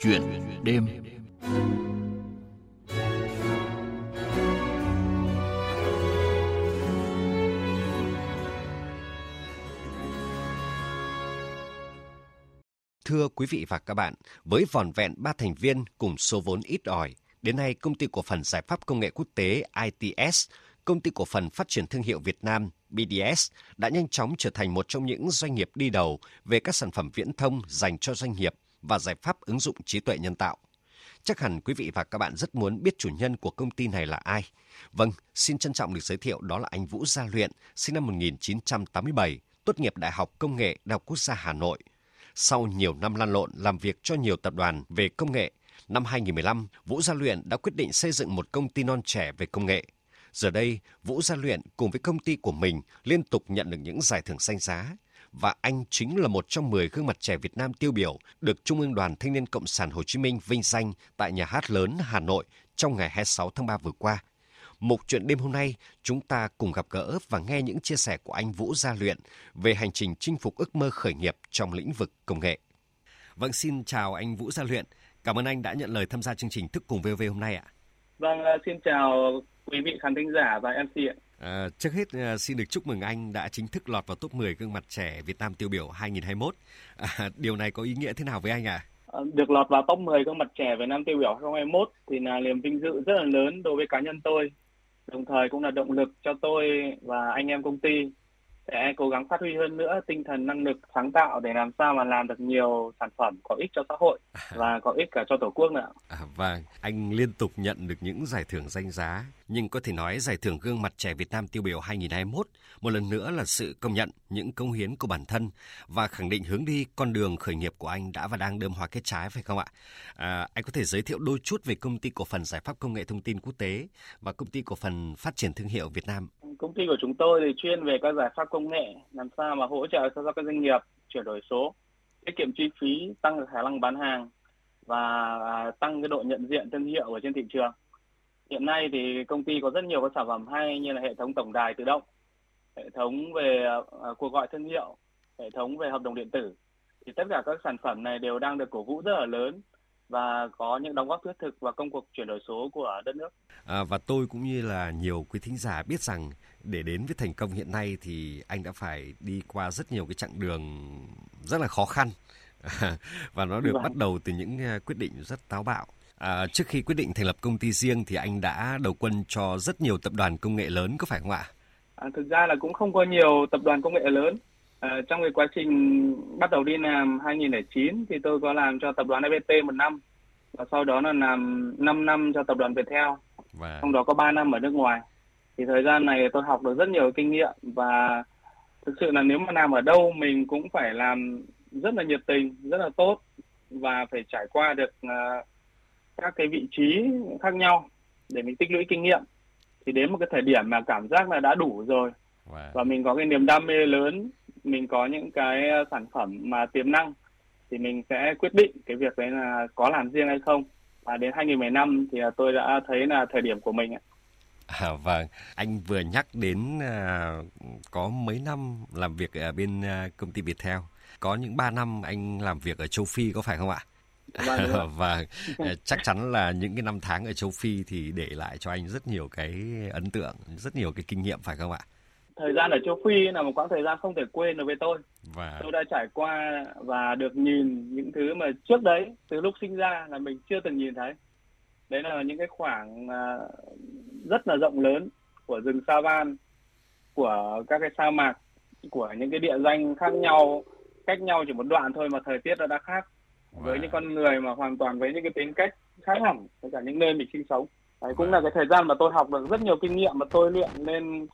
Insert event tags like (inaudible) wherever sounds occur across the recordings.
Chuyện đêm. Thưa quý vị và các bạn, với vòn vẹn ba thành viên cùng số vốn ít ỏi, đến nay công ty cổ phần giải pháp công nghệ quốc tế ITS, công ty cổ phần phát triển thương hiệu Việt Nam BDS đã nhanh chóng trở thành một trong những doanh nghiệp đi đầu về các sản phẩm viễn thông dành cho doanh nghiệp và giải pháp ứng dụng trí tuệ nhân tạo. Chắc hẳn quý vị và các bạn rất muốn biết chủ nhân của công ty này là ai. Vâng, xin trân trọng được giới thiệu đó là anh Vũ Gia Luyện, sinh năm 1987, tốt nghiệp Đại học Công nghệ Đại học Quốc gia Hà Nội. Sau nhiều năm lan lộn làm việc cho nhiều tập đoàn về công nghệ, năm 2015, Vũ Gia Luyện đã quyết định xây dựng một công ty non trẻ về công nghệ. Giờ đây, Vũ Gia Luyện cùng với công ty của mình liên tục nhận được những giải thưởng danh giá, và anh chính là một trong 10 gương mặt trẻ Việt Nam tiêu biểu được Trung ương Đoàn Thanh niên Cộng sản Hồ Chí Minh vinh danh tại Nhà hát lớn Hà Nội trong ngày 26 tháng 3 vừa qua. Mục chuyện đêm hôm nay, chúng ta cùng gặp gỡ và nghe những chia sẻ của anh Vũ Gia Luyện về hành trình chinh phục ước mơ khởi nghiệp trong lĩnh vực công nghệ. Vâng, xin chào anh Vũ Gia Luyện. Cảm ơn anh đã nhận lời tham gia chương trình Thức Cùng VV hôm nay ạ. Vâng, ờ, xin chào quý vị khán thính giả và MC ạ. À, trước hết à, xin được chúc mừng anh đã chính thức lọt vào top 10 gương mặt trẻ Việt Nam tiêu biểu 2021. À, (laughs) điều này có ý nghĩa thế nào với anh ạ? À? Được lọt vào top 10 gương mặt trẻ Việt Nam tiêu biểu 2021 thì là niềm vinh dự rất là lớn đối với cá nhân tôi. Đồng thời cũng là động lực cho tôi và anh em công ty sẽ cố gắng phát huy hơn nữa tinh thần năng lực sáng tạo để làm sao mà làm được nhiều sản phẩm có ích cho xã hội (laughs) và có ích cả cho tổ quốc nữa. À, vâng, anh liên tục nhận được những giải thưởng danh giá, nhưng có thể nói giải thưởng gương mặt trẻ Việt Nam tiêu biểu 2021 một lần nữa là sự công nhận những công hiến của bản thân và khẳng định hướng đi con đường khởi nghiệp của anh đã và đang đơm hoa kết trái phải không ạ? À, anh có thể giới thiệu đôi chút về công ty cổ phần giải pháp công nghệ thông tin quốc tế và công ty cổ phần phát triển thương hiệu Việt Nam công ty của chúng tôi thì chuyên về các giải pháp công nghệ làm sao mà hỗ trợ cho các doanh nghiệp chuyển đổi số tiết kiệm chi phí tăng khả năng bán hàng và à, tăng cái độ nhận diện thương hiệu ở trên thị trường hiện nay thì công ty có rất nhiều các sản phẩm hay như là hệ thống tổng đài tự động hệ thống về à, cuộc gọi thương hiệu hệ thống về hợp đồng điện tử thì tất cả các sản phẩm này đều đang được cổ vũ rất là lớn và có những đóng góp thiết thực vào công cuộc chuyển đổi số của đất nước. À, và tôi cũng như là nhiều quý thính giả biết rằng để đến với thành công hiện nay thì anh đã phải đi qua rất nhiều cái chặng đường rất là khó khăn (laughs) và nó được vâng. bắt đầu từ những à, quyết định rất táo bạo. À, trước khi quyết định thành lập công ty riêng thì anh đã đầu quân cho rất nhiều tập đoàn công nghệ lớn có phải không ạ? À, thực ra là cũng không có nhiều tập đoàn công nghệ lớn. À, trong cái quá trình bắt đầu đi làm 2009 thì tôi có làm cho tập đoàn FPT một năm và sau đó là làm 5 năm cho tập đoàn Viettel. Và... Trong đó có 3 năm ở nước ngoài thì thời gian này tôi học được rất nhiều kinh nghiệm và thực sự là nếu mà làm ở đâu mình cũng phải làm rất là nhiệt tình rất là tốt và phải trải qua được uh, các cái vị trí khác nhau để mình tích lũy kinh nghiệm thì đến một cái thời điểm mà cảm giác là đã đủ rồi wow. và mình có cái niềm đam mê lớn mình có những cái sản phẩm mà tiềm năng thì mình sẽ quyết định cái việc đấy là có làm riêng hay không và đến 2015 thì tôi đã thấy là thời điểm của mình À, vâng, anh vừa nhắc đến à, có mấy năm làm việc ở bên à, công ty Viettel. Có những 3 năm anh làm việc ở châu Phi có phải không ạ? Vâng, (laughs) và à, chắc chắn là những cái năm tháng ở châu Phi thì để lại cho anh rất nhiều cái ấn tượng, rất nhiều cái kinh nghiệm phải không ạ? Thời gian ở châu Phi là một quãng thời gian không thể quên được với tôi. Và... Tôi đã trải qua và được nhìn những thứ mà trước đấy, từ lúc sinh ra là mình chưa từng nhìn thấy. Đấy là những cái khoảng à, rất là rộng lớn của rừng sa van của các cái sa mạc của những cái địa danh khác nhau cách nhau chỉ một đoạn thôi mà thời tiết nó đã khác wow. với những con người mà hoàn toàn với những cái tính cách khác hẳn với cả những nơi mình sinh sống đấy cũng wow. là cái thời gian mà tôi học được rất nhiều kinh nghiệm mà tôi luyện lên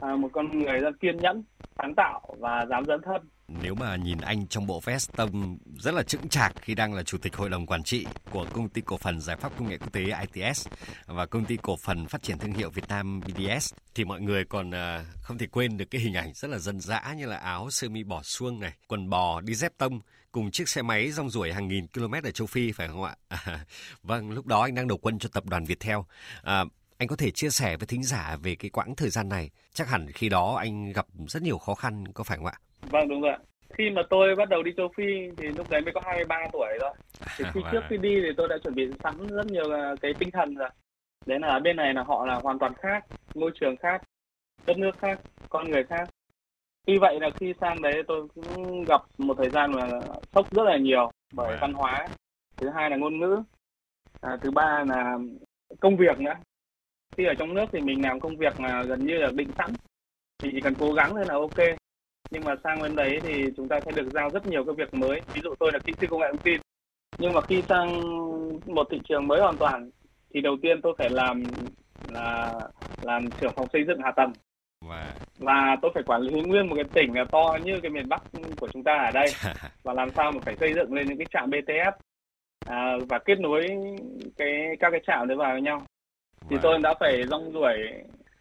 à, một con người rất kiên nhẫn sáng tạo và dám dẫn thân nếu mà nhìn anh trong bộ vest tông rất là chững chạc khi đang là chủ tịch hội đồng quản trị của công ty cổ phần giải pháp công nghệ quốc tế ITS và công ty cổ phần phát triển thương hiệu Việt Nam BDS thì mọi người còn à, không thể quên được cái hình ảnh rất là dân dã như là áo sơ mi bỏ suông này, quần bò đi dép tông cùng chiếc xe máy rong ruổi hàng nghìn km ở châu Phi phải không ạ? À, (laughs) vâng, lúc đó anh đang đầu quân cho tập đoàn Viettel. À, anh có thể chia sẻ với thính giả về cái quãng thời gian này. Chắc hẳn khi đó anh gặp rất nhiều khó khăn, có phải không ạ? Vâng, đúng rồi Khi mà tôi bắt đầu đi châu Phi thì lúc đấy mới có 23 tuổi thôi. (laughs) Thì khi trước khi đi thì tôi đã chuẩn bị sẵn rất nhiều cái tinh thần rồi. Đấy là bên này là họ là hoàn toàn khác, môi trường khác, đất nước khác, con người khác. Tuy vậy là khi sang đấy tôi cũng gặp một thời gian mà sốc rất là nhiều bởi văn hóa. Thứ hai là ngôn ngữ. À, thứ ba là công việc nữa. Khi ở trong nước thì mình làm công việc là gần như là định sẵn. Thì chỉ cần cố gắng thôi là ok. Nhưng mà sang bên đấy thì chúng ta sẽ được giao rất nhiều cái việc mới. Ví dụ tôi là kỹ sư công nghệ thông tin. Nhưng mà khi sang một thị trường mới hoàn toàn thì đầu tiên tôi phải làm là làm trưởng phòng xây dựng hạ tầng và và tôi phải quản lý nguyên một cái tỉnh to như cái miền Bắc của chúng ta ở đây. Và làm sao mà phải xây dựng lên những cái trạm BTS à, và kết nối cái các cái trạm đấy vào với nhau. Thì tôi đã phải rong ruổi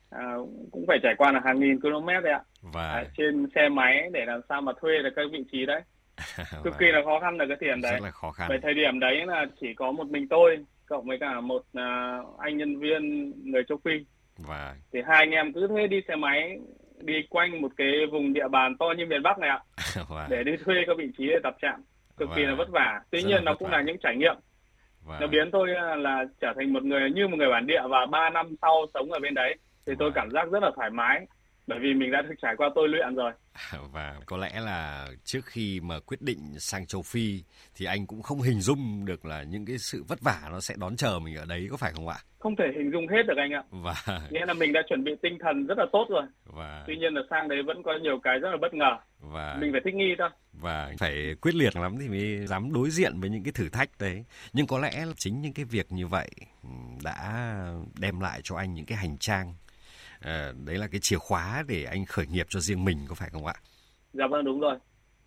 à, cũng phải trải qua là hàng nghìn km đấy ạ. Và... à, trên xe máy để làm sao mà thuê được các vị trí đấy. (laughs) Cực kỳ là khó khăn là cái tiền đấy. rất là khó khăn. Về thời điểm đấy là chỉ có một mình tôi cộng với cả một uh, anh nhân viên người châu Phi và thì hai anh em cứ thế đi xe máy đi quanh một cái vùng địa bàn to như miền Bắc này ạ. (laughs) Và... để đi thuê các vị trí để tập trạm. Cực và... kỳ là vất vả. Tuy Rất nhiên nó cũng vả. là những trải nghiệm. Và... nó biến tôi là trở thành một người như một người bản địa và ba năm sau sống ở bên đấy. Thì tôi cảm giác rất là thoải mái. Bởi vì mình đã trải qua tôi luyện rồi (laughs) và có lẽ là trước khi mà quyết định sang châu Phi thì anh cũng không hình dung được là những cái sự vất vả nó sẽ đón chờ mình ở đấy có phải không ạ? Không thể hình dung hết được anh ạ. Và (laughs) nghĩa là mình đã chuẩn bị tinh thần rất là tốt rồi. Và tuy nhiên là sang đấy vẫn có nhiều cái rất là bất ngờ. Và mình phải thích nghi thôi. Và phải quyết liệt lắm thì mới dám đối diện với những cái thử thách đấy. Nhưng có lẽ chính những cái việc như vậy đã đem lại cho anh những cái hành trang à, đấy là cái chìa khóa để anh khởi nghiệp cho riêng mình có phải không ạ? Dạ vâng đúng rồi.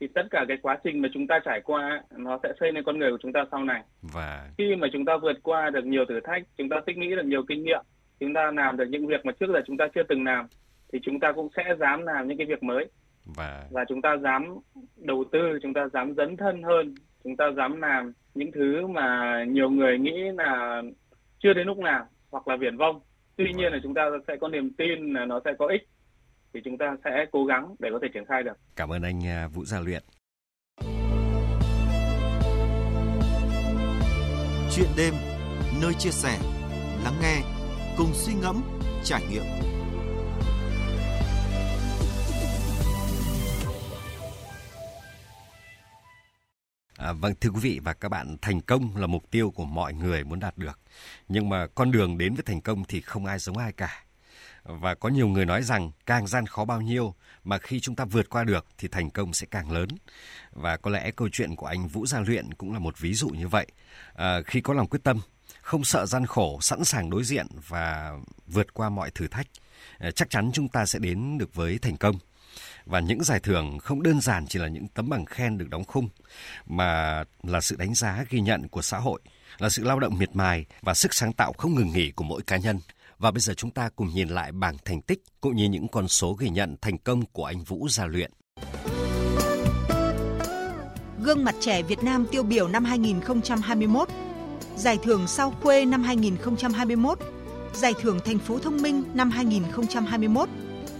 Thì tất cả cái quá trình mà chúng ta trải qua nó sẽ xây nên con người của chúng ta sau này. Và khi mà chúng ta vượt qua được nhiều thử thách, chúng ta tích lũy được nhiều kinh nghiệm, chúng ta làm được những việc mà trước giờ chúng ta chưa từng làm thì chúng ta cũng sẽ dám làm những cái việc mới. Và và chúng ta dám đầu tư, chúng ta dám dấn thân hơn, chúng ta dám làm những thứ mà nhiều người nghĩ là chưa đến lúc nào hoặc là viển vông tuy nhiên là chúng ta sẽ có niềm tin là nó sẽ có ích thì chúng ta sẽ cố gắng để có thể triển khai được. Cảm ơn anh à, Vũ Gia Luyện. Chuyện đêm, nơi chia sẻ, lắng nghe, cùng suy ngẫm, trải nghiệm. Vâng thưa quý vị và các bạn, thành công là mục tiêu của mọi người muốn đạt được. Nhưng mà con đường đến với thành công thì không ai giống ai cả. Và có nhiều người nói rằng càng gian khó bao nhiêu mà khi chúng ta vượt qua được thì thành công sẽ càng lớn. Và có lẽ câu chuyện của anh Vũ Gia Luyện cũng là một ví dụ như vậy. À, khi có lòng quyết tâm, không sợ gian khổ, sẵn sàng đối diện và vượt qua mọi thử thách, à, chắc chắn chúng ta sẽ đến được với thành công. Và những giải thưởng không đơn giản chỉ là những tấm bằng khen được đóng khung, mà là sự đánh giá ghi nhận của xã hội, là sự lao động miệt mài và sức sáng tạo không ngừng nghỉ của mỗi cá nhân. Và bây giờ chúng ta cùng nhìn lại bảng thành tích cũng như những con số ghi nhận thành công của anh Vũ Gia Luyện. Gương mặt trẻ Việt Nam tiêu biểu năm 2021 Giải thưởng Sao Khuê năm 2021 Giải thưởng Thành phố Thông minh năm 2021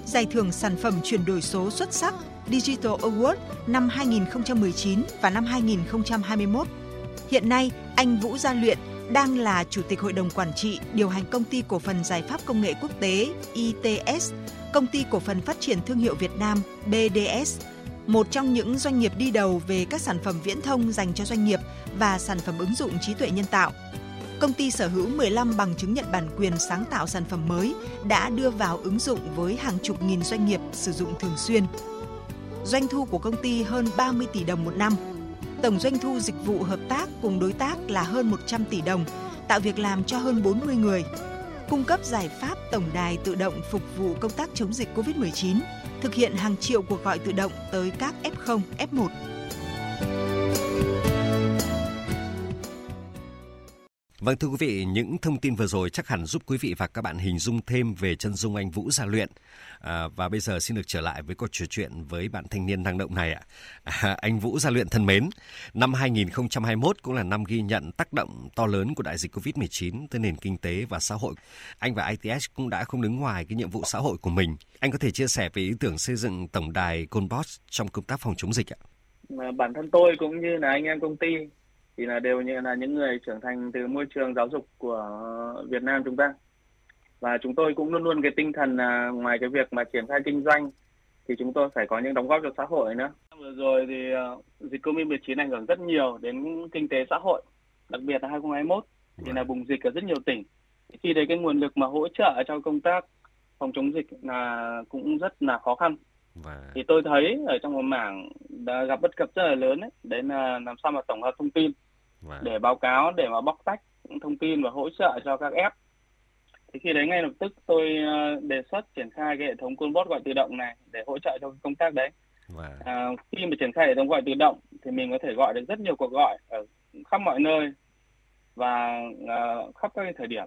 Giải thưởng sản phẩm chuyển đổi số xuất sắc Digital Award năm 2019 và năm 2021. Hiện nay, anh Vũ Gia Luyện đang là Chủ tịch Hội đồng Quản trị điều hành Công ty Cổ phần Giải pháp Công nghệ Quốc tế ITS, Công ty Cổ phần Phát triển Thương hiệu Việt Nam BDS, một trong những doanh nghiệp đi đầu về các sản phẩm viễn thông dành cho doanh nghiệp và sản phẩm ứng dụng trí tuệ nhân tạo công ty sở hữu 15 bằng chứng nhận bản quyền sáng tạo sản phẩm mới đã đưa vào ứng dụng với hàng chục nghìn doanh nghiệp sử dụng thường xuyên. Doanh thu của công ty hơn 30 tỷ đồng một năm. Tổng doanh thu dịch vụ hợp tác cùng đối tác là hơn 100 tỷ đồng, tạo việc làm cho hơn 40 người. Cung cấp giải pháp tổng đài tự động phục vụ công tác chống dịch COVID-19, thực hiện hàng triệu cuộc gọi tự động tới các F0, F1 Vâng thưa quý vị, những thông tin vừa rồi chắc hẳn giúp quý vị và các bạn hình dung thêm về chân dung anh Vũ Gia Luyện. À, và bây giờ xin được trở lại với cuộc trò chuyện với bạn thanh niên năng động này ạ. À, (laughs) anh Vũ Gia Luyện thân mến, năm 2021 cũng là năm ghi nhận tác động to lớn của đại dịch Covid-19 tới nền kinh tế và xã hội. Anh và ITS cũng đã không đứng ngoài cái nhiệm vụ xã hội của mình. Anh có thể chia sẻ về ý tưởng xây dựng tổng đài Conbox trong công tác phòng chống dịch ạ? bản thân tôi cũng như là anh em công ty thì là đều như là những người trưởng thành từ môi trường giáo dục của Việt Nam chúng ta và chúng tôi cũng luôn luôn cái tinh thần là ngoài cái việc mà triển khai kinh doanh thì chúng tôi phải có những đóng góp cho xã hội nữa. Vừa rồi thì uh, dịch Covid-19 ảnh hưởng rất nhiều đến kinh tế xã hội, đặc biệt là 2021 thì là bùng dịch ở rất nhiều tỉnh. Khi đấy cái nguồn lực mà hỗ trợ cho công tác phòng chống dịch là cũng rất là khó khăn. Và... Thì tôi thấy ở trong một mảng đã gặp bất cập rất là lớn đấy, đấy là làm sao mà tổng hợp thông tin Vâng. để báo cáo, để mà bóc tách thông tin và hỗ trợ cho các app. Thì khi đấy ngay lập tức tôi ờ, đề xuất triển khai cái hệ thống call bot gọi tự động này để hỗ trợ cho công tác đấy. Và... à, khi mà triển khai hệ thống gọi tự động thì mình có thể gọi được rất nhiều cuộc gọi ở khắp mọi nơi và uh, khắp các thời điểm.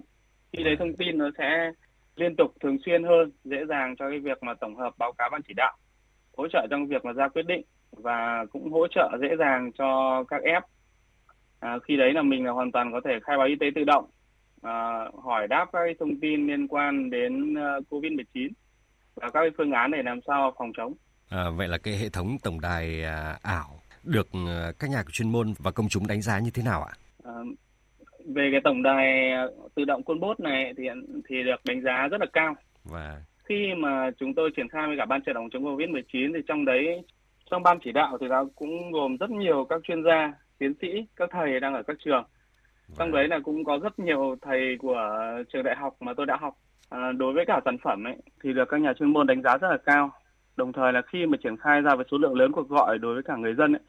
Khi đấy thông tin nó sẽ liên tục thường xuyên hơn dễ dàng cho cái việc mà tổng hợp báo cáo ban chỉ đạo hỗ trợ trong việc mà ra quyết định và cũng hỗ trợ dễ dàng cho các app à, khi đấy là mình là hoàn toàn có thể khai báo y tế tự động à, hỏi đáp các thông tin liên quan đến uh, COVID-19 và các phương án để làm sao phòng chống. À, vậy là cái hệ thống tổng đài à, ảo được à, các nhà chuyên môn và công chúng đánh giá như thế nào ạ? À, về cái tổng đài à, tự động côn bốt này thì thì được đánh giá rất là cao. Và khi mà chúng tôi triển khai với cả ban chỉ đạo chống Covid-19 thì trong đấy trong ban chỉ đạo thì nó cũng gồm rất nhiều các chuyên gia, tiến sĩ, các thầy đang ở các trường. Trong đấy là cũng có rất nhiều thầy của trường đại học mà tôi đã học. À, đối với cả sản phẩm ấy thì được các nhà chuyên môn đánh giá rất là cao. Đồng thời là khi mà triển khai ra với số lượng lớn cuộc gọi đối với cả người dân ấy,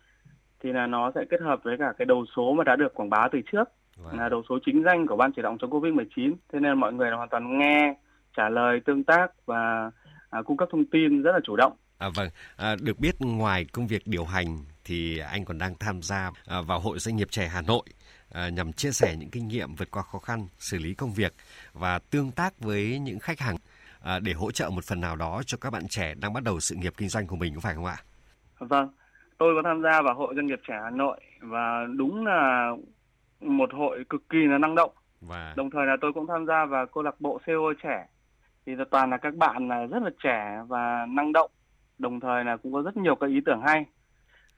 thì là nó sẽ kết hợp với cả cái đầu số mà đã được quảng bá từ trước wow. là đầu số chính danh của ban chỉ đạo chống covid 19 thế nên mọi người là hoàn toàn nghe trả lời tương tác và à, cung cấp thông tin rất là chủ động. À, vâng, à, được biết ngoài công việc điều hành thì anh còn đang tham gia à, vào Hội Doanh nghiệp trẻ Hà Nội À, nhằm chia sẻ những kinh nghiệm vượt qua khó khăn, xử lý công việc và tương tác với những khách hàng à, để hỗ trợ một phần nào đó cho các bạn trẻ đang bắt đầu sự nghiệp kinh doanh của mình có phải không ạ? Vâng, tôi có tham gia vào hội doanh nghiệp trẻ Hà Nội và đúng là một hội cực kỳ là năng động. Và đồng thời là tôi cũng tham gia vào câu lạc bộ CEO trẻ thì toàn là các bạn là rất là trẻ và năng động đồng thời là cũng có rất nhiều cái ý tưởng hay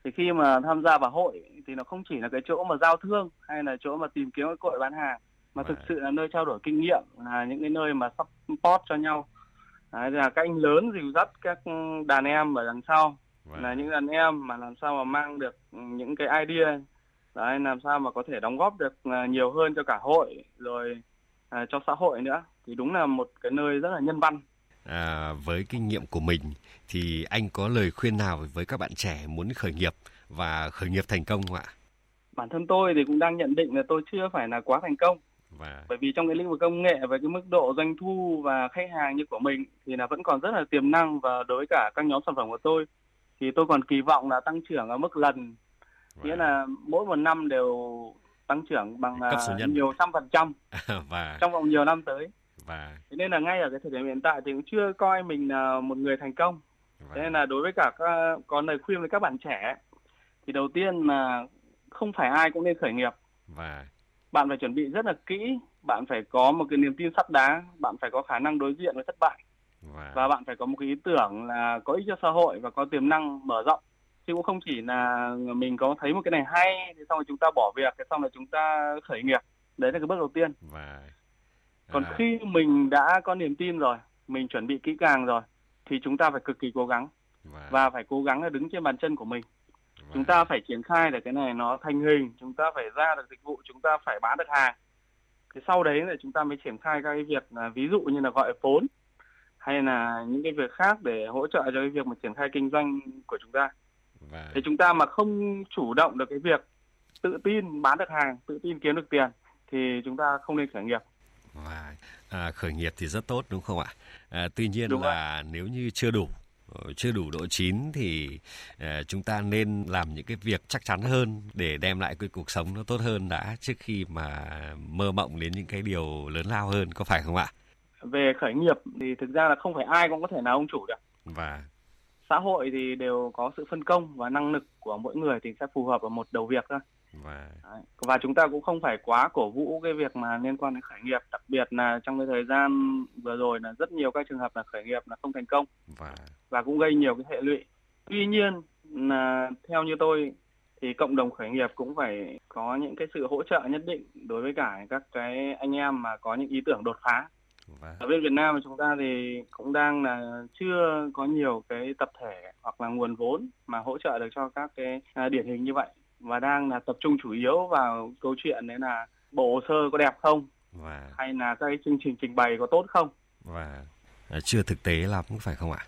thì khi mà tham gia vào hội thì nó không chỉ là cái chỗ mà giao thương hay là chỗ mà tìm kiếm cái cội bán hàng mà thực sự là nơi trao đổi kinh nghiệm là những cái nơi mà support cho nhau. Đấy, là các anh lớn dìu dắt các đàn em ở đằng sau wow. là những đàn em mà làm sao mà mang được những cái idea. Đấy làm sao mà có thể đóng góp được à, nhiều hơn cho cả hội rồi à, cho xã hội nữa. Thì đúng là một cái nơi rất là nhân văn à, với kinh nghiệm của mình thì anh có lời khuyên nào với các bạn trẻ muốn khởi nghiệp và khởi nghiệp thành công không ạ? Bản thân tôi thì cũng đang nhận định là tôi chưa phải là quá thành công. Và... Bởi vì trong cái lĩnh vực công nghệ với cái mức độ doanh thu và khách hàng như của mình thì là vẫn còn rất là tiềm năng và đối với cả các nhóm sản phẩm của tôi thì tôi còn kỳ vọng là tăng trưởng ở mức lần và... nghĩa là mỗi một năm đều tăng trưởng bằng uh, nhiều trăm phần trăm (laughs) và... trong vòng nhiều năm tới và thế nên là ngay ở cái thời điểm hiện tại thì cũng chưa coi mình là một người thành công. Và... thế nên là đối với cả các, có lời khuyên với các bạn trẻ thì đầu tiên là không phải ai cũng nên khởi nghiệp. Và bạn phải chuẩn bị rất là kỹ bạn phải có một cái niềm tin sắt đá bạn phải có khả năng đối diện với thất bại. Và, và bạn phải có một cái ý tưởng là có ích cho xã hội và có tiềm năng mở rộng. Chứ cũng không chỉ là mình có thấy một cái này hay thì xong rồi chúng ta bỏ việc thì xong rồi chúng ta khởi nghiệp. Đấy là cái bước đầu tiên. Và còn à. khi mình đã có niềm tin rồi mình chuẩn bị kỹ càng rồi thì chúng ta phải cực kỳ cố gắng và, và phải cố gắng là đứng trên bàn chân của mình và. chúng ta phải triển khai để cái này nó thành hình chúng ta phải ra được dịch vụ chúng ta phải bán được hàng thì sau đấy là chúng ta mới triển khai các cái việc là ví dụ như là gọi vốn hay là những cái việc khác để hỗ trợ cho cái việc mà triển khai kinh doanh của chúng ta và... thì chúng ta mà không chủ động được cái việc tự tin bán được hàng tự tin kiếm được tiền thì chúng ta không nên khởi nghiệp và à, khởi nghiệp thì rất tốt đúng không ạ? À, tuy nhiên đúng là rồi. nếu như chưa đủ ờ, chưa đủ độ chín thì uh, chúng ta nên làm những cái việc chắc chắn hơn để đem lại cái cuộc sống nó tốt hơn đã trước khi mà mơ mộng đến những cái điều lớn lao hơn có phải không ạ? Về khởi nghiệp thì thực ra là không phải ai cũng có thể nào ông chủ được. Và xã hội thì đều có sự phân công và năng lực của mỗi người thì sẽ phù hợp ở một đầu việc thôi và và chúng ta cũng không phải quá cổ vũ cái việc mà liên quan đến khởi nghiệp đặc biệt là trong cái thời gian vừa rồi là rất nhiều các trường hợp là khởi nghiệp là không thành công và và cũng gây nhiều cái hệ lụy tuy nhiên là theo như tôi thì cộng đồng khởi nghiệp cũng phải có những cái sự hỗ trợ nhất định đối với cả các cái anh em mà có những ý tưởng đột phá. Vâng. Ở bên Việt Nam chúng ta thì cũng đang là chưa có nhiều cái tập thể hoặc là nguồn vốn mà hỗ trợ được cho các cái à, điển hình như vậy và đang là tập trung chủ yếu vào câu chuyện đấy là bộ hồ sơ có đẹp không và hay là cái chương trình trình bày có tốt không và à, chưa thực tế lắm phải không ạ?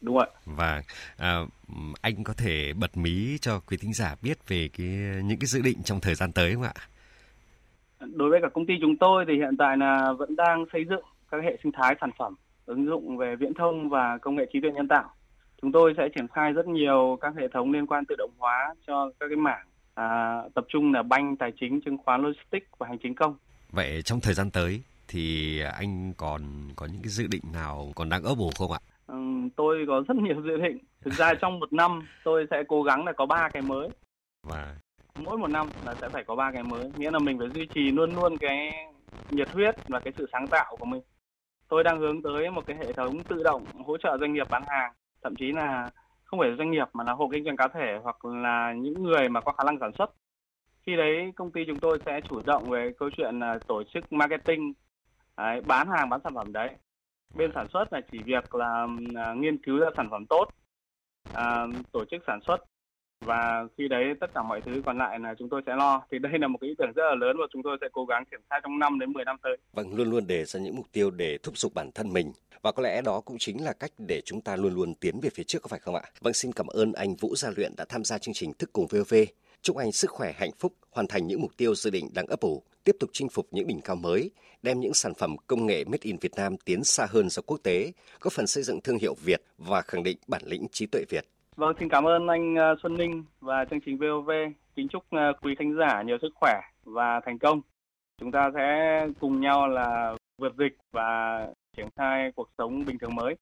Đúng ạ. Và à, anh có thể bật mí cho quý thính giả biết về cái những cái dự định trong thời gian tới không ạ? Đối với cả công ty chúng tôi thì hiện tại là vẫn đang xây dựng các hệ sinh thái sản phẩm ứng dụng về viễn thông và công nghệ trí tuệ nhân tạo. Chúng tôi sẽ triển khai rất nhiều các hệ thống liên quan tự động hóa cho các cái mảng à, tập trung là banh, tài chính, chứng khoán, logistics và hành chính công. Vậy trong thời gian tới thì anh còn có những cái dự định nào còn đang ấp ủ không ạ? Ừ, tôi có rất nhiều dự định. Thực ra trong một năm tôi sẽ cố gắng là có ba cái mới. Và mỗi một năm là sẽ phải có ba cái mới. Nghĩa là mình phải duy trì luôn luôn cái nhiệt huyết và cái sự sáng tạo của mình. Tôi đang hướng tới một cái hệ thống tự động hỗ trợ doanh nghiệp bán hàng, thậm chí là không phải doanh nghiệp mà là hộ kinh doanh cá thể hoặc là những người mà có khả năng sản xuất. Khi đấy công ty chúng tôi sẽ chủ động về câu chuyện là tổ chức marketing đấy, bán hàng bán sản phẩm đấy. Bên sản xuất là chỉ việc là uh, nghiên cứu ra sản phẩm tốt uh, tổ chức sản xuất và khi đấy tất cả mọi thứ còn lại là chúng tôi sẽ lo thì đây là một cái ý tưởng rất là lớn và chúng tôi sẽ cố gắng triển khai trong 5 đến 10 năm tới. Vâng, luôn luôn đề ra những mục tiêu để thúc giục bản thân mình và có lẽ đó cũng chính là cách để chúng ta luôn luôn tiến về phía trước có phải không ạ? Vâng, xin cảm ơn anh Vũ Gia Luyện đã tham gia chương trình Thức cùng VOV. Chúc anh sức khỏe, hạnh phúc, hoàn thành những mục tiêu dự định đang ấp ủ, tiếp tục chinh phục những đỉnh cao mới, đem những sản phẩm công nghệ Made in Việt Nam tiến xa hơn ra quốc tế, góp phần xây dựng thương hiệu Việt và khẳng định bản lĩnh trí tuệ Việt. Vâng, xin cảm ơn anh ờ, Xuân Ninh và chương trình VOV. Kính chúc ờ, quý khán giả nhiều sức khỏe và thành công. Chúng ta sẽ cùng nhau là vượt dịch và triển khai cuộc sống bình thường mới.